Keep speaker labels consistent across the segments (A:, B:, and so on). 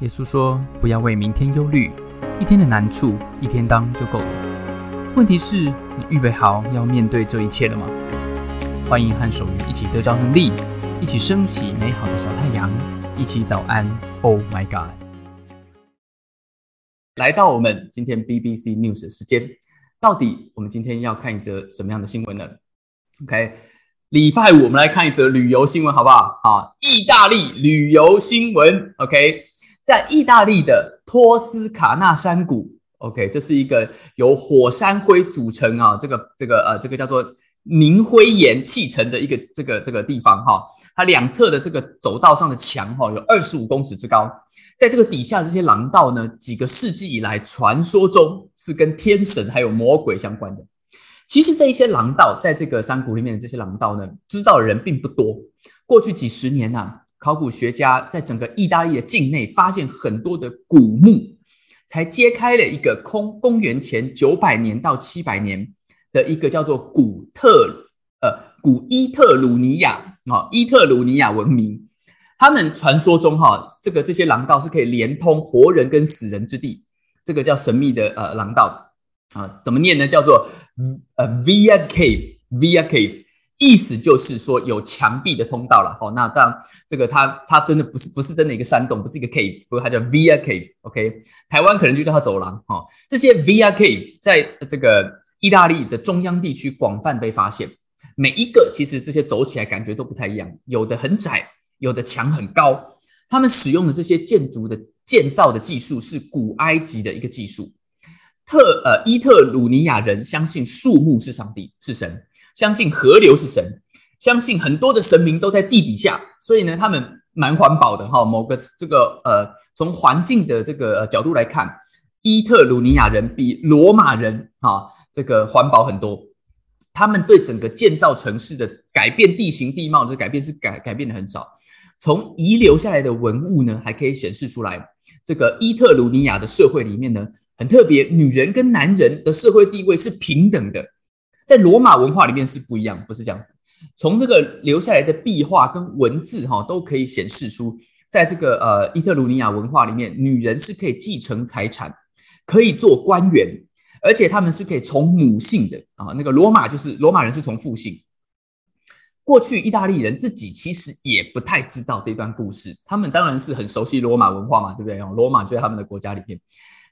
A: 耶稣说：“不要为明天忧虑，一天的难处一天当就够了。问题是，你预备好要面对这一切了吗？”欢迎和守愚一起得着能力，一起升起美好的小太阳，一起早安。Oh my God！
B: 来到我们今天 BBC News 的时间，到底我们今天要看一则什么样的新闻呢？OK，礼拜五我们来看一则旅游新闻，好不好？啊，意大利旅游新闻。OK。在意大利的托斯卡纳山谷，OK，这是一个由火山灰组成啊，这个这个呃，这个叫做凝灰岩砌成的一个这个这个地方哈。它两侧的这个走道上的墙哈，有二十五公尺之高。在这个底下这些廊道呢，几个世纪以来，传说中是跟天神还有魔鬼相关的。其实这一些廊道，在这个山谷里面的这些廊道呢，知道的人并不多。过去几十年呢。考古学家在整个意大利的境内发现很多的古墓，才揭开了一个空公元前九百年到七百年的一个叫做古特呃古伊特鲁尼亚啊伊特鲁尼亚文明。他们传说中哈这个这些廊道是可以连通活人跟死人之地，这个叫神秘的呃廊道啊，怎么念呢？叫做呃 Via Cave Via Cave。意思就是说有墙壁的通道了，哦，那当然这个它它真的不是不是真的一个山洞，不是一个 cave，不过它叫 via cave，OK，台湾可能就叫它走廊，哈，这些 via cave 在这个意大利的中央地区广泛被发现，每一个其实这些走起来感觉都不太一样，有的很窄，有的墙很高，他们使用的这些建筑的建造的技术是古埃及的一个技术，特呃伊特鲁尼亚人相信树木是上帝是神。相信河流是神，相信很多的神明都在地底下，所以呢，他们蛮环保的哈。某个这个呃，从环境的这个角度来看，伊特鲁尼亚人比罗马人哈这个环保很多。他们对整个建造城市的改变地形地貌的改变是改改变的很少。从遗留下来的文物呢，还可以显示出来，这个伊特鲁尼亚的社会里面呢，很特别，女人跟男人的社会地位是平等的。在罗马文化里面是不一样，不是这样子。从这个留下来的壁画跟文字哈，都可以显示出，在这个呃伊特鲁尼亚文化里面，女人是可以继承财产，可以做官员，而且他们是可以从母姓的啊。那个罗马就是罗马人是从父姓。过去意大利人自己其实也不太知道这段故事，他们当然是很熟悉罗马文化嘛，对不对？罗马就在他们的国家里面。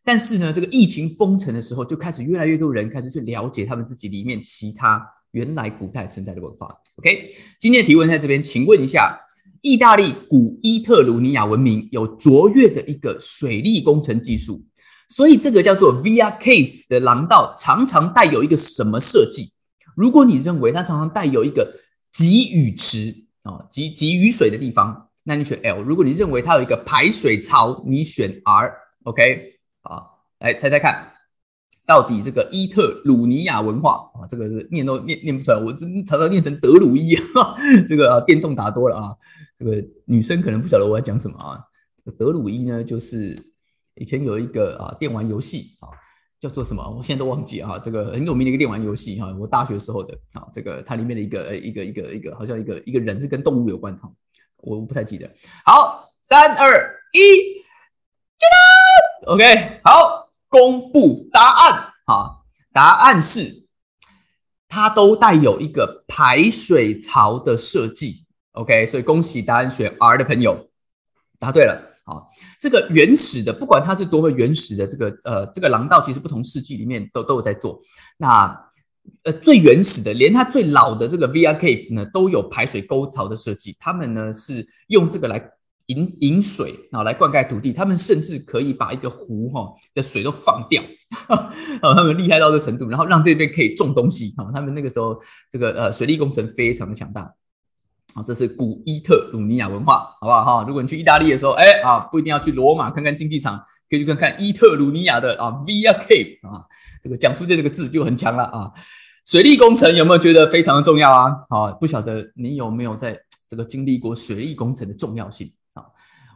B: 但是呢，这个疫情封城的时候，就开始越来越多人开始去了解他们自己里面其他原来古代存在的文化。OK，今天的提问在这边，请问一下，意大利古伊特鲁尼亚文明有卓越的一个水利工程技术，所以这个叫做 Via Cave 的廊道常常带有一个什么设计？如果你认为它常常带有一个集雨池啊，集集雨水的地方，那你选 L；如果你认为它有一个排水槽，你选 R。OK。啊，来猜猜看，到底这个伊特鲁尼亚文化啊，这个是念都念念不出来，我真常常念成德鲁伊啊。这个啊电动打多了啊，这个女生可能不晓得我在讲什么啊。德鲁伊呢，就是以前有一个啊电玩游戏啊，叫做什么？我现在都忘记啊。这个很有名的一个电玩游戏哈，我大学时候的啊，这个它里面的一个一个一个一个，好像一个一个人是跟动物有关哈，我不太记得。好，三二一，就到。OK，好，公布答案啊！答案是它都带有一个排水槽的设计。OK，所以恭喜答案选 R 的朋友答对了。好，这个原始的，不管它是多么原始的，这个呃，这个廊道其实不同世纪里面都都有在做。那呃，最原始的，连它最老的这个 VR Cave 呢，都有排水沟槽的设计。他们呢是用这个来。引引水啊，来灌溉土地。他们甚至可以把一个湖哈的水都放掉，啊，他们厉害到这程度，然后让这边可以种东西啊。他们那个时候这个呃水利工程非常的强大啊。这是古伊特鲁尼亚文化，好不好哈？如果你去意大利的时候，哎啊，不一定要去罗马看看竞技场，可以去看看伊特鲁尼亚的啊 Via Cave 啊。这个讲出这个字就很强了啊。水利工程有没有觉得非常的重要啊？啊，不晓得你有没有在这个经历过水利工程的重要性？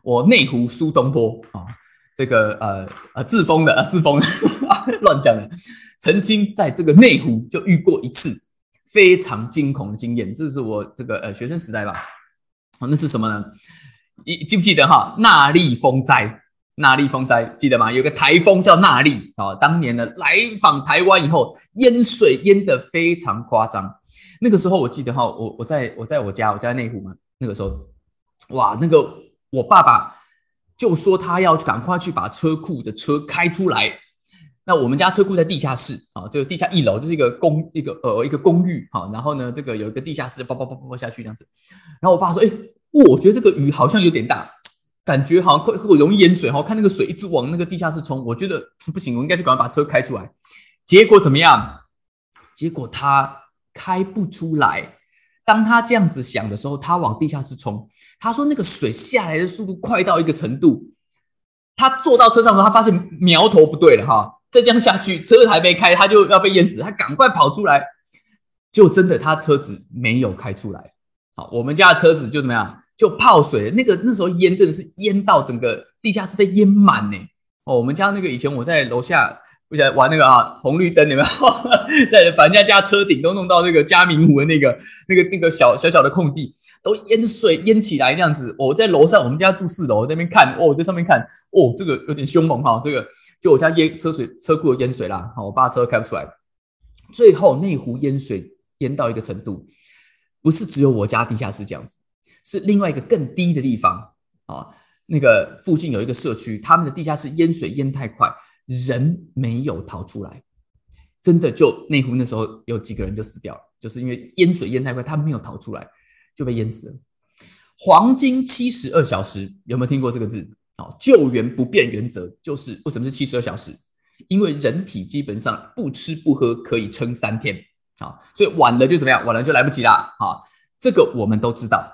B: 我内湖苏东坡啊，这个呃呃自封的啊自封 乱讲的，曾经在这个内湖就遇过一次非常惊恐的经验，这是我这个呃学生时代吧，哦那是什么呢？记记不记得哈？纳利风灾纳利风灾，记得吗？有个台风叫纳利啊，当年呢来访台湾以后，淹水淹得非常夸张。那个时候我记得哈，我我在我在我家，我家内湖嘛，那个时候，哇，那个我爸爸就说他要赶快去把车库的车开出来。那我们家车库在地下室啊，这个地下一楼就是一个公一个呃一个公寓哈，然后呢，这个有一个地下室，叭叭叭叭下去这样子。然后我爸说，哎，我觉得这个雨好像有点大。感觉好像会会容易淹水哈，看那个水一直往那个地下室冲，我觉得不行，我应该去赶快把车开出来。结果怎么样？结果他开不出来。当他这样子想的时候，他往地下室冲。他说那个水下来的速度快到一个程度，他坐到车上的时候，他发现苗头不对了哈，再这样下去，车还没开，他就要被淹死。他赶快跑出来，就真的他车子没有开出来。好，我们家的车子就怎么样？就泡水，那个那时候淹真的是淹到整个地下室被淹满呢。哦，我们家那个以前我在楼下不晓得玩那个啊红绿灯，你们？在把人家家车顶都弄到那个嘉明湖的那个那个那个小小小的空地，都淹水淹起来那样子。我在楼上，我们家住四楼那边看，哦，在上面看，哦，这个有点凶猛哈。这个就我家淹车水车库淹水啦，好，我爸车开不出来。最后内湖淹水淹到一个程度，不是只有我家地下室这样子。是另外一个更低的地方啊，那个附近有一个社区，他们的地下室淹水淹太快，人没有逃出来，真的就内湖那时候有几个人就死掉了，就是因为淹水淹太快，他没有逃出来就被淹死了。黄金七十二小时有没有听过这个字？好，救援不变原则就是为什么是七十二小时？因为人体基本上不吃不喝可以撑三天啊，所以晚了就怎么样？晚了就来不及啦啊，这个我们都知道。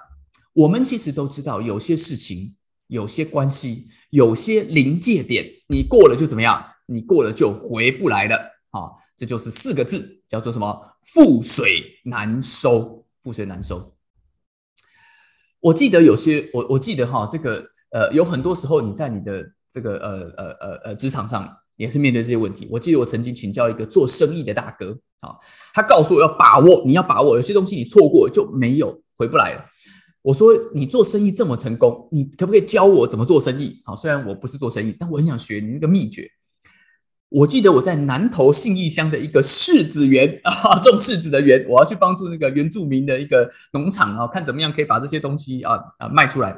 B: 我们其实都知道，有些事情、有些关系、有些临界点，你过了就怎么样？你过了就回不来了啊！这就是四个字，叫做什么？覆水难收。覆水难收。我记得有些，我我记得哈，这个呃，有很多时候你在你的这个呃呃呃呃职场上也是面对这些问题。我记得我曾经请教一个做生意的大哥啊，他告诉我要把握，你要把握，有些东西你错过就没有回不来了。我说你做生意这么成功，你可不可以教我怎么做生意？好，虽然我不是做生意，但我很想学你那个秘诀。我记得我在南投信义乡的一个柿子园 啊，种柿子的园，我要去帮助那个原住民的一个农场啊，看怎么样可以把这些东西啊啊卖出来。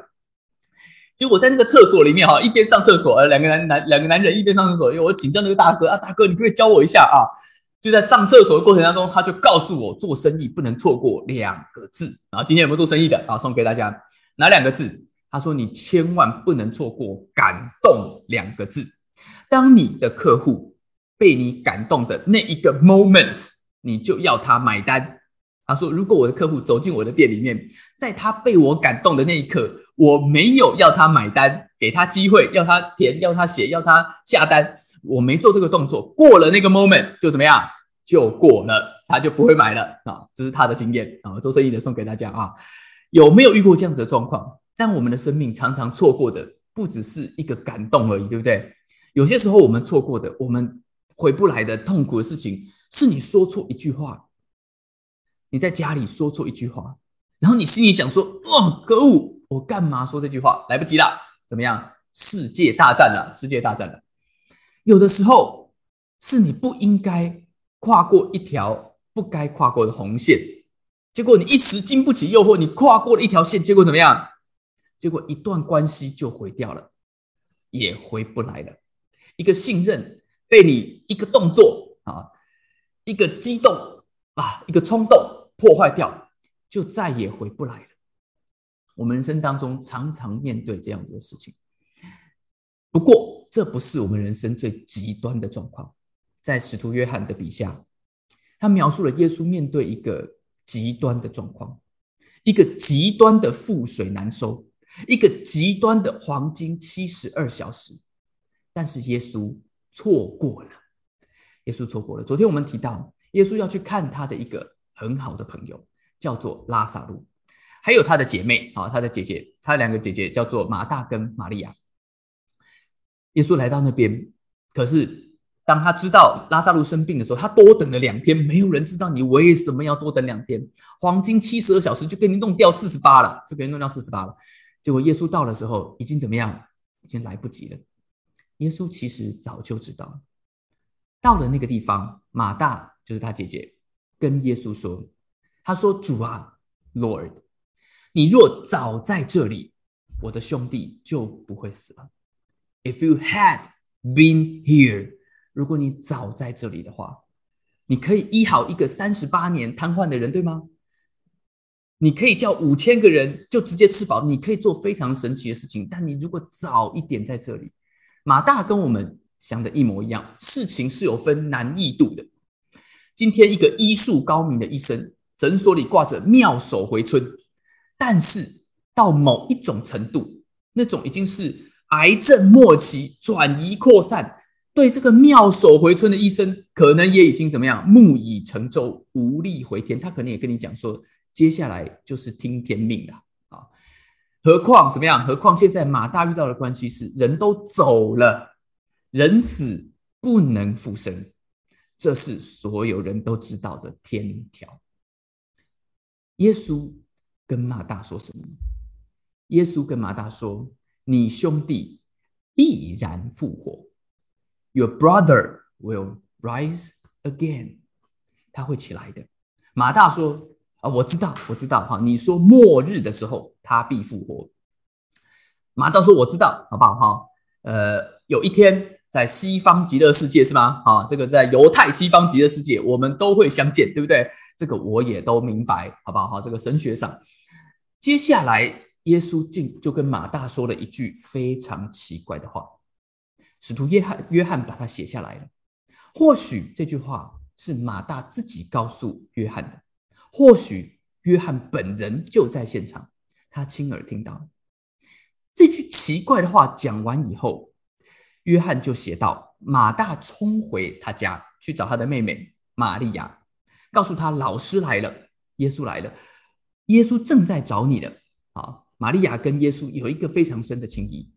B: 结果在那个厕所里面哈，一边上厕所，呃，两个男男两个男人一边上厕所，因为我请教那个大哥啊，大哥你可不可以教我一下啊。就在上厕所的过程当中，他就告诉我，做生意不能错过两个字。然后今天有没有做生意的啊？送给大家哪两个字？他说你千万不能错过感动两个字。当你的客户被你感动的那一个 moment，你就要他买单。他说，如果我的客户走进我的店里面，在他被我感动的那一刻，我没有要他买单，给他机会，要他填，要他写，要他下单。我没做这个动作，过了那个 moment 就怎么样，就过了，他就不会买了啊！这是他的经验啊，做生意的送给大家啊。有没有遇过这样子的状况？但我们的生命常常错过的不只是一个感动而已，对不对？有些时候我们错过的，我们回不来的痛苦的事情，是你说错一句话，你在家里说错一句话，然后你心里想说：哦，可恶，我干嘛说这句话？来不及了，怎么样？世界大战了，世界大战了。有的时候是你不应该跨过一条不该跨过的红线，结果你一时经不起诱惑，你跨过了一条线，结果怎么样？结果一段关系就毁掉了，也回不来了。一个信任被你一个动作啊，一个激动啊，一个冲动破坏掉，就再也回不来了。我们人生当中常常面对这样子的事情，不过。这不是我们人生最极端的状况，在使徒约翰的笔下，他描述了耶稣面对一个极端的状况，一个极端的覆水难收，一个极端的黄金七十二小时。但是耶稣错过了，耶稣错过了。昨天我们提到，耶稣要去看他的一个很好的朋友，叫做拉萨路，还有他的姐妹啊，他的姐姐，他两个姐姐叫做马大跟玛利亚。耶稣来到那边，可是当他知道拉萨路生病的时候，他多等了两天。没有人知道你为什么要多等两天。黄金七十二小时就给你弄掉四十八了，就给你弄掉四十八了。结果耶稣到的时候，已经怎么样？已经来不及了。耶稣其实早就知道。到了那个地方，马大就是他姐姐，跟耶稣说：“他说主啊，Lord，你若早在这里，我的兄弟就不会死了。If you had been here，如果你早在这里的话，你可以医好一个三十八年瘫痪的人，对吗？你可以叫五千个人就直接吃饱，你可以做非常神奇的事情。但你如果早一点在这里，马大跟我们。”想的一模一样，事情是有分难易度的。今天一个医术高明的医生，诊所里挂着妙手回春，但是到某一种程度，那种已经是癌症末期转移扩散，对这个妙手回春的医生，可能也已经怎么样，木已成舟，无力回天。他可能也跟你讲说，接下来就是听天命了。何况怎么样？何况现在马大遇到的关系是，人都走了。人死不能复生，这是所有人都知道的天条。耶稣跟马大说什么？耶稣跟马大说：“你兄弟必然复活，Your brother will rise again。”他会起来的。马大说：“啊，我知道，我知道。哈，你说末日的时候他必复活。”马大说：“我知道，好不好？哈，呃，有一天。”在西方极乐世界是吗？啊，这个在犹太西方极乐世界，我们都会相见，对不对？这个我也都明白，好不好？哈，这个神学上，接下来耶稣竟就跟马大说了一句非常奇怪的话，使徒约翰约翰把它写下来了。或许这句话是马大自己告诉约翰的，或许约翰本人就在现场，他亲耳听到这句奇怪的话讲完以后。约翰就写道：“马大冲回他家去找他的妹妹玛利亚，告诉他老师来了，耶稣来了，耶稣正在找你的。”啊，玛利亚跟耶稣有一个非常深的情谊。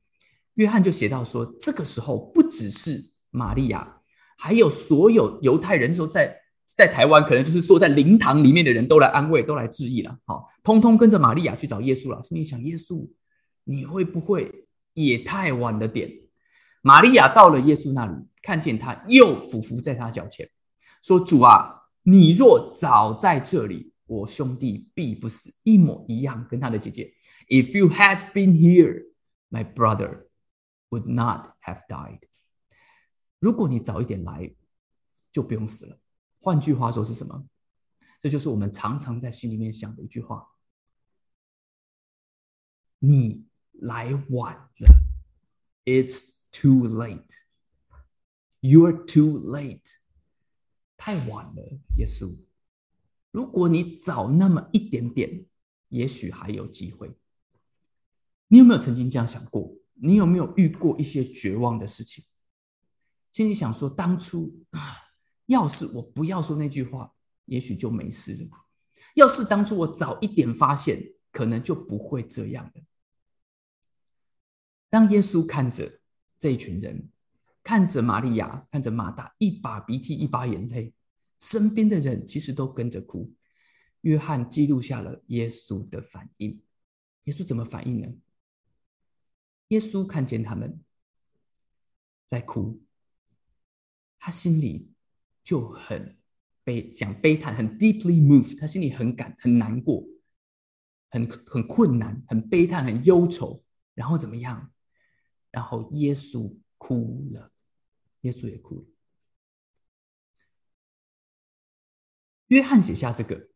B: 约翰就写到说：“这个时候不只是玛利亚，还有所有犹太人说在在台湾，可能就是说在灵堂里面的人都来安慰，都来致意了。好，通通跟着玛利亚去找耶稣了。心里想：耶稣，你会不会也太晚了点？”玛利亚到了耶稣那里，看见他，又俯伏在他脚前，说：“主啊，你若早在这里，我兄弟必不死。”一模一样，跟他的姐姐：“If you had been here, my brother would not have died。”如果你早一点来，就不用死了。换句话说是什么？这就是我们常常在心里面想的一句话：你来晚了。It's Too late, you're too late. 太晚了，耶稣。如果你早那么一点点，也许还有机会。你有没有曾经这样想过？你有没有遇过一些绝望的事情？心里想说，当初，要是我不要说那句话，也许就没事了。要是当初我早一点发现，可能就不会这样了。当耶稣看着。这一群人看着玛利亚，看着马大，一把鼻涕一把眼泪，身边的人其实都跟着哭。约翰记录下了耶稣的反应。耶稣怎么反应呢？耶稣看见他们在哭，他心里就很悲，讲悲叹，很 deeply moved，他心里很感，很难过，很很困难，很悲叹，很忧愁，然后怎么样？然后耶稣哭了，耶稣也哭了。约翰写下这个，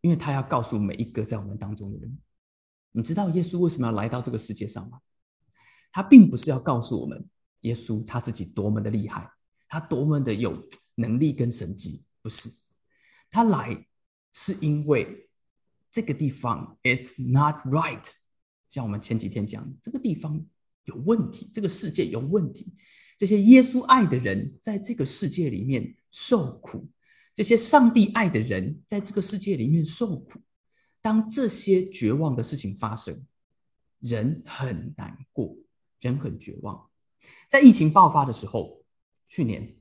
B: 因为他要告诉每一个在我们当中的人，你知道耶稣为什么要来到这个世界上吗？他并不是要告诉我们耶稣他自己多么的厉害，他多么的有能力跟神迹，不是。他来是因为这个地方 it's not right，像我们前几天讲这个地方。有问题，这个世界有问题。这些耶稣爱的人在这个世界里面受苦，这些上帝爱的人在这个世界里面受苦。当这些绝望的事情发生，人很难过，人很绝望。在疫情爆发的时候，去年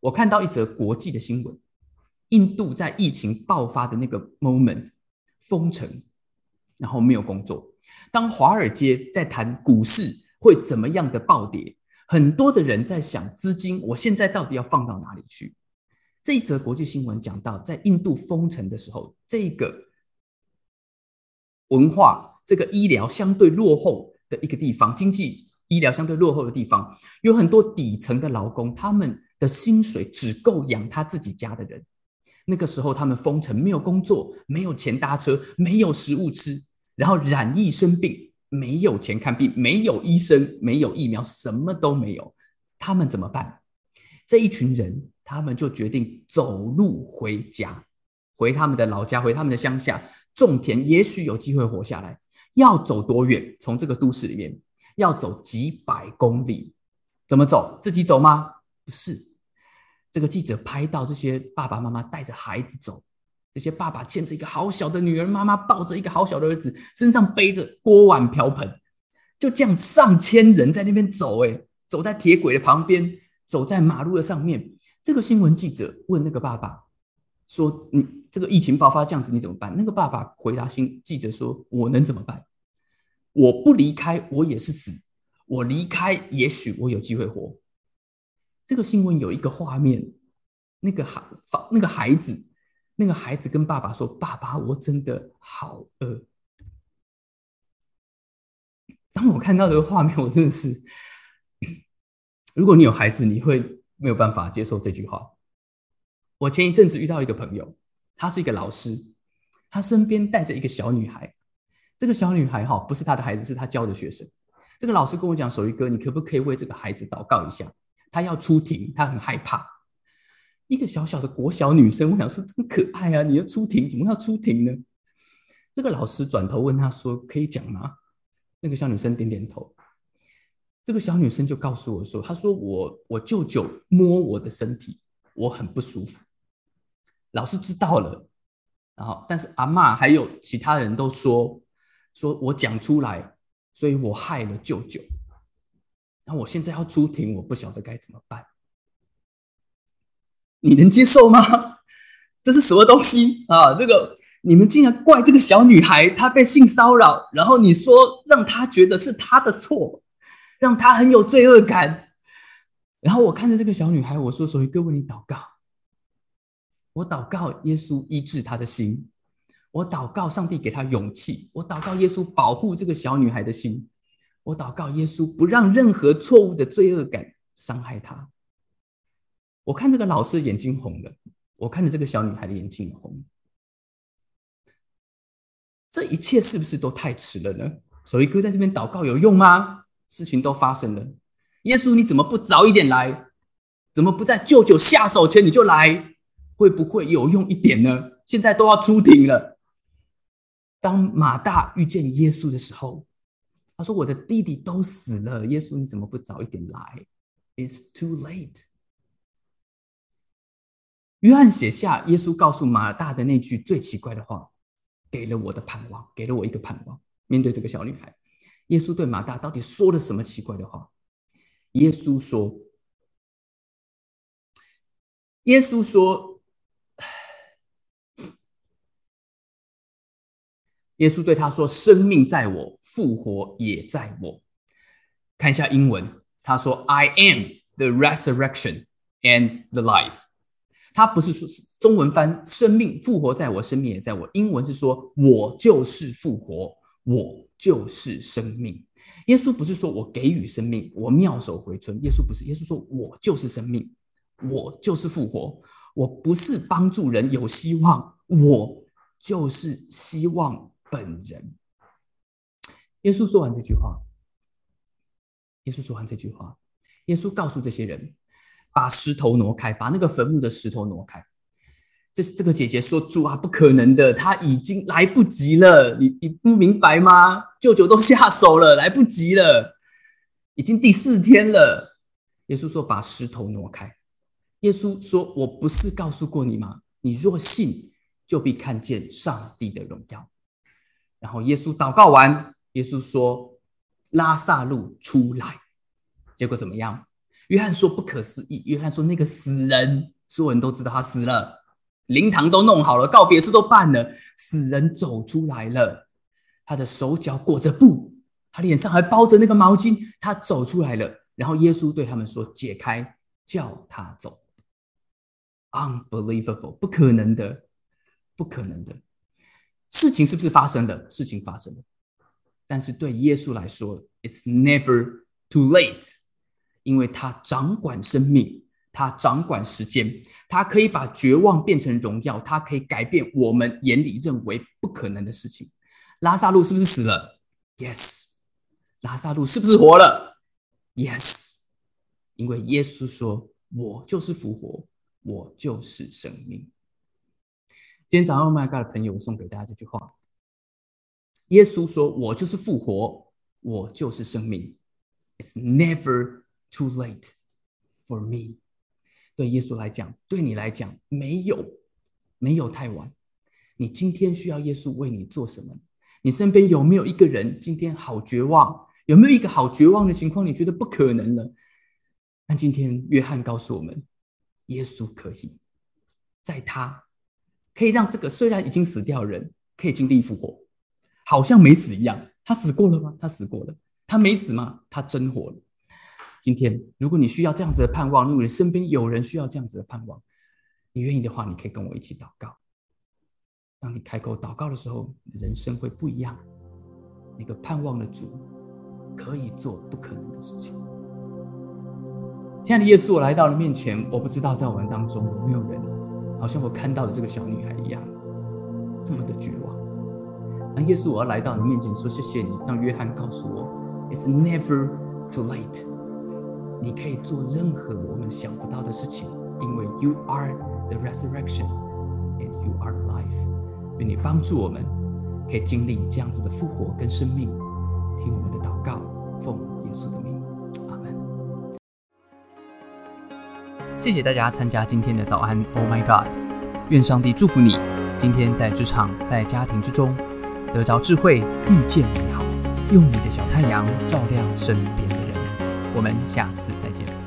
B: 我看到一则国际的新闻：印度在疫情爆发的那个 moment 封城，然后没有工作。当华尔街在谈股市。会怎么样的暴跌？很多的人在想资金，我现在到底要放到哪里去？这一则国际新闻讲到，在印度封城的时候，这个文化、这个医疗相对落后的一个地方，经济医疗相对落后的地方，有很多底层的劳工，他们的薪水只够养他自己家的人。那个时候，他们封城，没有工作，没有钱搭车，没有食物吃，然后染疫生病，没有钱看病，没有医生，没有疫苗，什么都没有，他们怎么办？这一群人，他们就决定走路回家，回他们的老家，回他们的乡下种田，也许有机会活下来。要走多远？从这个都市里面要走几百公里，怎么走？自己走吗？不是。这个记者拍到这些爸爸妈妈带着孩子走，这些爸爸牵着一个好小的女儿，妈妈抱着一个好小的儿子，身上背着锅碗瓢盆，就这样上千人在那边走，哎，走在铁轨的旁边，走在马路的上面。这个新闻记者问那个爸爸说：“你这个疫情爆发这样子，你怎么办？”那个爸爸回答新记者说：“我能怎么办？我不离开，我也是死；我离开，也许我有机会活。”这个新闻有一个画面，那个孩那个孩子，那个孩子跟爸爸说：“爸爸，我真的好饿。”当我看到这个画面，我真的是，如果你有孩子，你会没有办法接受这句话。我前一阵子遇到一个朋友，他是一个老师，他身边带着一个小女孩。这个小女孩哈，不是她的孩子，是她教的学生。这个老师跟我讲：“手一哥，你可不可以为这个孩子祷告一下？”他要出庭，他很害怕。一个小小的国小女生，我想说这么可爱啊！你要出庭，怎么要出庭呢？这个老师转头问他说：“可以讲吗？”那个小女生点点头。这个小女生就告诉我说：“她说我我舅舅摸我的身体，我很不舒服。”老师知道了，然后但是阿妈还有其他人都说说我讲出来，所以我害了舅舅。那我现在要出庭，我不晓得该怎么办。你能接受吗？这是什么东西啊？这个你们竟然怪这个小女孩，她被性骚扰，然后你说让她觉得是她的错，让她很有罪恶感。然后我看着这个小女孩，我说：“所以各位，你祷告，我祷告耶稣医治她的心，我祷告上帝给她勇气，我祷告耶稣保护这个小女孩的心。”我祷告耶稣不让任何错误的罪恶感伤害她。我看这个老师眼睛红了，我看着这个小女孩的眼睛红。这一切是不是都太迟了呢？守一哥在这边祷告有用吗？事情都发生了，耶稣你怎么不早一点来？怎么不在舅舅下手前你就来？会不会有用一点呢？现在都要出庭了。当马大遇见耶稣的时候。他说：“我的弟弟都死了，耶稣你怎么不早一点来？It's too late。”约翰写下耶稣告诉马大的那句最奇怪的话，给了我的盼望，给了我一个盼望。面对这个小女孩，耶稣对马大到底说了什么奇怪的话？耶稣说：“耶稣说。”耶稣对他说：“生命在我，复活也在我。”看一下英文，他说：“I am the resurrection and the life。”他不是说中文翻“生命复活在我，生命也在我”。英文是说：“我就是复活，我就是生命。”耶稣不是说我给予生命，我妙手回春。耶稣不是，耶稣说我就是生命，我就是复活。我不是帮助人有希望，我就是希望。本人，耶稣说完这句话，耶稣说完这句话，耶稣告诉这些人，把石头挪开，把那个坟墓的石头挪开。这是这个姐姐说：“主啊，不可能的，他已经来不及了。你你不明白吗？舅舅都下手了，来不及了，已经第四天了。”耶稣说：“把石头挪开。”耶稣说：“我不是告诉过你吗？你若信，就必看见上帝的荣耀。”然后耶稣祷告完，耶稣说：“拉萨路出来。”结果怎么样？约翰说：“不可思议。”约翰说：“那个死人，所有人都知道他死了，灵堂都弄好了，告别式都办了，死人走出来了。他的手脚裹着布，他脸上还包着那个毛巾，他走出来了。然后耶稣对他们说：“解开，叫他走。” Unbelievable，不可能的，不可能的事情是不是发生的？事情发生了，但是对耶稣来说，It's never too late，因为他掌管生命，他掌管时间，他可以把绝望变成荣耀，他可以改变我们眼里认为不可能的事情。拉萨路是不是死了？Yes。拉萨路是不是活了？Yes。因为耶稣说：“我就是复活。”我就是生命。今天早上，Oh my God 的朋友送给大家这句话：耶稣说：“我就是复活，我就是生命。It's never too late for me。”对耶稣来讲，对你来讲，没有没有太晚。你今天需要耶稣为你做什么？你身边有没有一个人今天好绝望？有没有一个好绝望的情况？你觉得不可能了？那今天约翰告诉我们。耶稣可以，在他可以让这个虽然已经死掉的人可以经历复活，好像没死一样。他死过了吗？他死过了。他没死吗？他真活了。今天，如果你需要这样子的盼望，如果你身边有人需要这样子的盼望，你愿意的话，你可以跟我一起祷告。当你开口祷告的时候，人生会不一样。那个盼望的主可以做不可能的事情。亲爱的耶稣，我来到了面前，我不知道在我们当中有没有人，好像我看到的这个小女孩一样，这么的绝望。那耶稣，我要来到你面前说谢谢你，让约翰告诉我，It's never too late。你可以做任何我们想不到的事情，因为 You are the resurrection and You are life。愿你帮助我们，可以经历这样子的复活跟生命。听我们的祷告，奉耶稣的名。
A: 谢谢大家参加今天的早安，Oh my God！愿上帝祝福你，今天在职场、在家庭之中得着智慧，遇见美好，用你的小太阳照亮身边的人。我们下次再见。